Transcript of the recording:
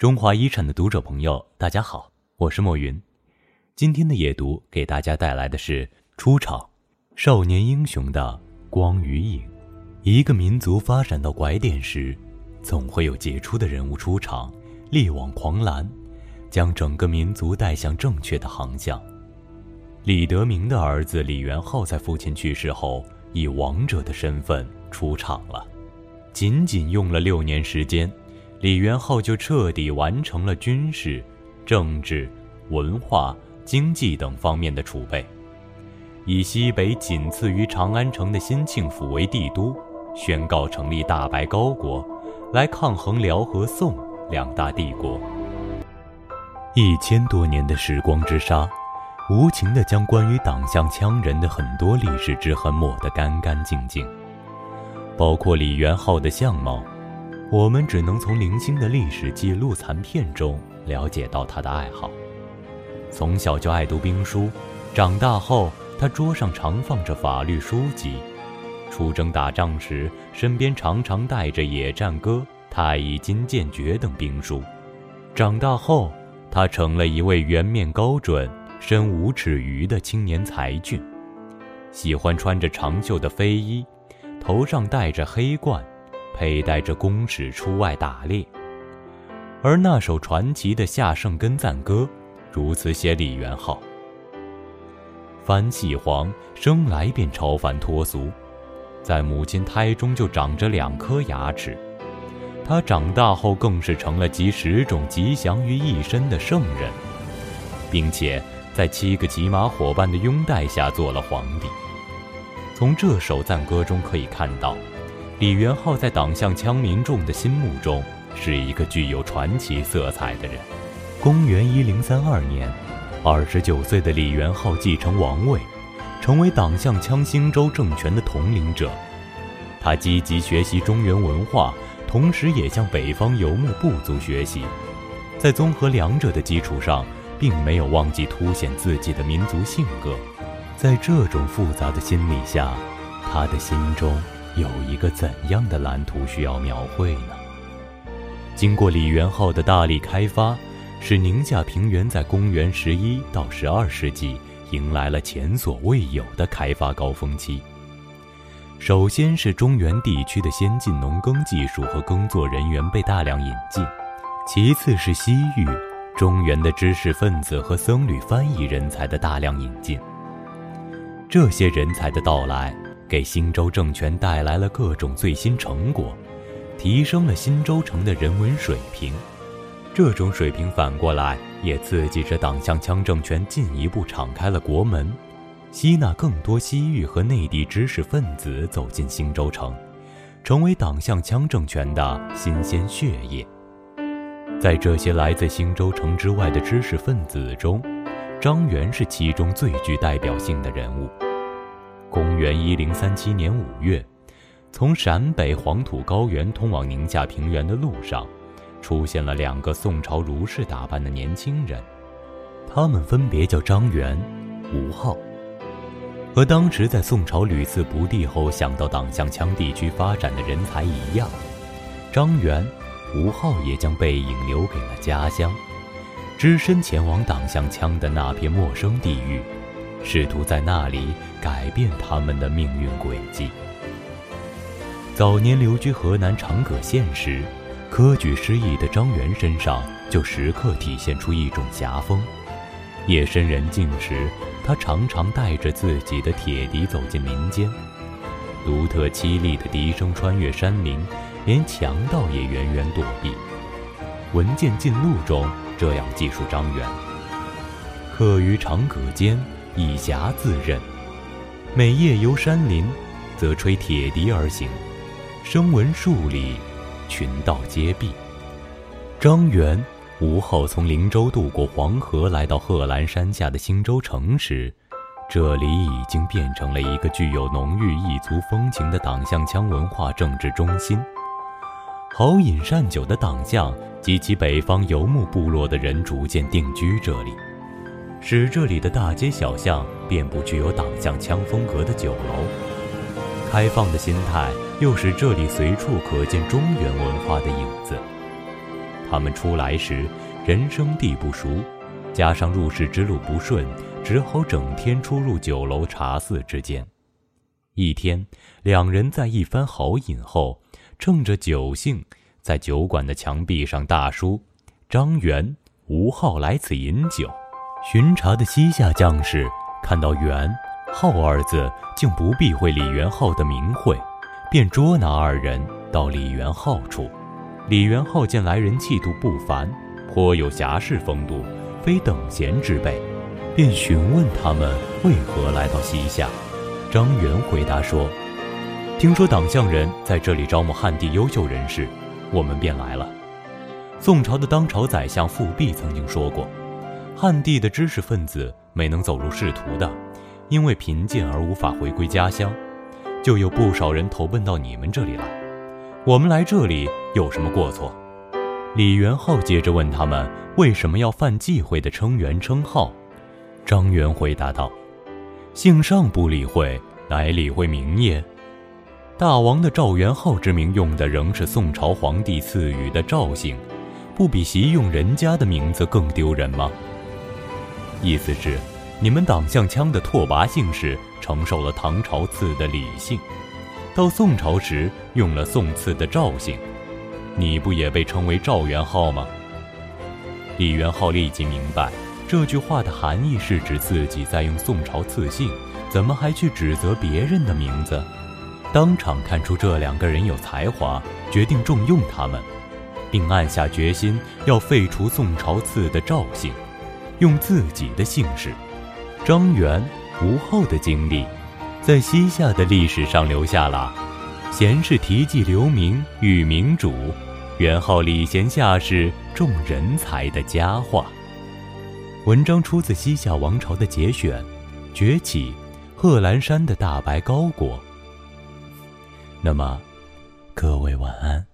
中华遗产的读者朋友，大家好，我是莫云。今天的夜读给大家带来的是《出场》，少年英雄的光与影。一个民族发展到拐点时，总会有杰出的人物出场，力挽狂澜，将整个民族带向正确的航向。李德明的儿子李元昊在父亲去世后，以王者的身份出场了，仅仅用了六年时间。李元昊就彻底完成了军事、政治、文化、经济等方面的储备，以西北仅次于长安城的新庆府为帝都，宣告成立大白高国，来抗衡辽和宋两大帝国。一千多年的时光之沙，无情地将关于党项羌人的很多历史之痕抹得干干净净，包括李元昊的相貌。我们只能从零星的历史记录残片中了解到他的爱好。从小就爱读兵书，长大后他桌上常放着法律书籍。出征打仗时，身边常常带着《野战歌》《太乙金剑诀》等兵书。长大后，他成了一位圆面高准、身五尺余的青年才俊，喜欢穿着长袖的飞衣，头上戴着黑冠。佩戴着弓矢出外打猎，而那首传奇的《夏圣根赞歌》，如此写李元昊：樊喜皇生来便超凡脱俗，在母亲胎中就长着两颗牙齿，他长大后更是成了集十种吉祥于一身的圣人，并且在七个骑马伙伴的拥戴下做了皇帝。从这首赞歌中可以看到。李元昊在党项羌民众的心目中是一个具有传奇色彩的人。公元一零三二年，二十九岁的李元昊继承王位，成为党项羌兴州政权的统领者。他积极学习中原文化，同时也向北方游牧部族学习。在综合两者的基础上，并没有忘记凸显自己的民族性格。在这种复杂的心理下，他的心中。有一个怎样的蓝图需要描绘呢？经过李元昊的大力开发，使宁夏平原在公元十一到十二世纪迎来了前所未有的开发高峰期。首先是中原地区的先进农耕技术和耕作人员被大量引进，其次是西域、中原的知识分子和僧侣翻译人才的大量引进。这些人才的到来。给新州政权带来了各种最新成果，提升了新州城的人文水平。这种水平反过来也刺激着党项羌政权进一步敞开了国门，吸纳更多西域和内地知识分子走进新州城，成为党项羌政权的新鲜血液。在这些来自新州城之外的知识分子中，张元是其中最具代表性的人物。公元一零三七年五月，从陕北黄土高原通往宁夏平原的路上，出现了两个宋朝儒士打扮的年轻人，他们分别叫张元、吴昊。和当时在宋朝屡次不第后想到党项羌地区发展的人才一样，张元、吴昊也将背影留给了家乡，只身前往党项羌的那片陌生地域。试图在那里改变他们的命运轨迹。早年留居河南长葛县时，科举失意的张元身上就时刻体现出一种侠风。夜深人静时，他常常带着自己的铁笛走进民间，独特凄厉的笛声穿越山林，连强盗也远远躲避。《文件进录》中这样记述张元：客于长葛间。以侠自任，每夜游山林，则吹铁笛而行，声闻数里，群盗皆避。张元、吴昊从灵州渡过黄河，来到贺兰山下的兴州城时，这里已经变成了一个具有浓郁异族风情的党项羌文化政治中心。好饮善酒的党项及其北方游牧部落的人逐渐定居这里。使这里的大街小巷遍布具有党项羌风格的酒楼，开放的心态又使这里随处可见中原文化的影子。他们出来时，人生地不熟，加上入世之路不顺，只好整天出入酒楼茶肆之间。一天，两人在一番豪饮后，趁着酒兴，在酒馆的墙壁上大书：“张元、吴昊来此饮酒。”巡查的西夏将士看到“元、昊”二字，竟不避讳李元昊的名讳，便捉拿二人到李元昊处。李元昊见来人气度不凡，颇有侠士风度，非等闲之辈，便询问他们为何来到西夏。张元回答说：“听说党项人在这里招募汉地优秀人士，我们便来了。”宋朝的当朝宰相富弼曾经说过：“汉地的知识分子没能走入仕途的，因为贫贱而无法回归家乡，就有不少人投奔到你们这里来。我们来这里有什么过错？”李元昊接着问他们为什么要犯忌讳的称元称号。张元回答道。姓尚不理会，乃理会名也。大王的赵元昊之名用的仍是宋朝皇帝赐予的赵姓，不比习用人家的名字更丢人吗？意思是，你们党项腔的拓跋姓氏承受了唐朝赐的李姓，到宋朝时用了宋赐的赵姓，你不也被称为赵元昊吗？李元昊立即明白。这句话的含义是指自己在用宋朝赐姓，怎么还去指责别人的名字？当场看出这两个人有才华，决定重用他们，并暗下决心要废除宋朝赐的赵姓，用自己的姓氏。张元、吴后的经历，在西夏的历史上留下了“贤士题记留名与明主，元昊礼贤下士重人才”的佳话。文章出自西夏王朝的节选，《崛起》，贺兰山的大白高国。那么，各位晚安。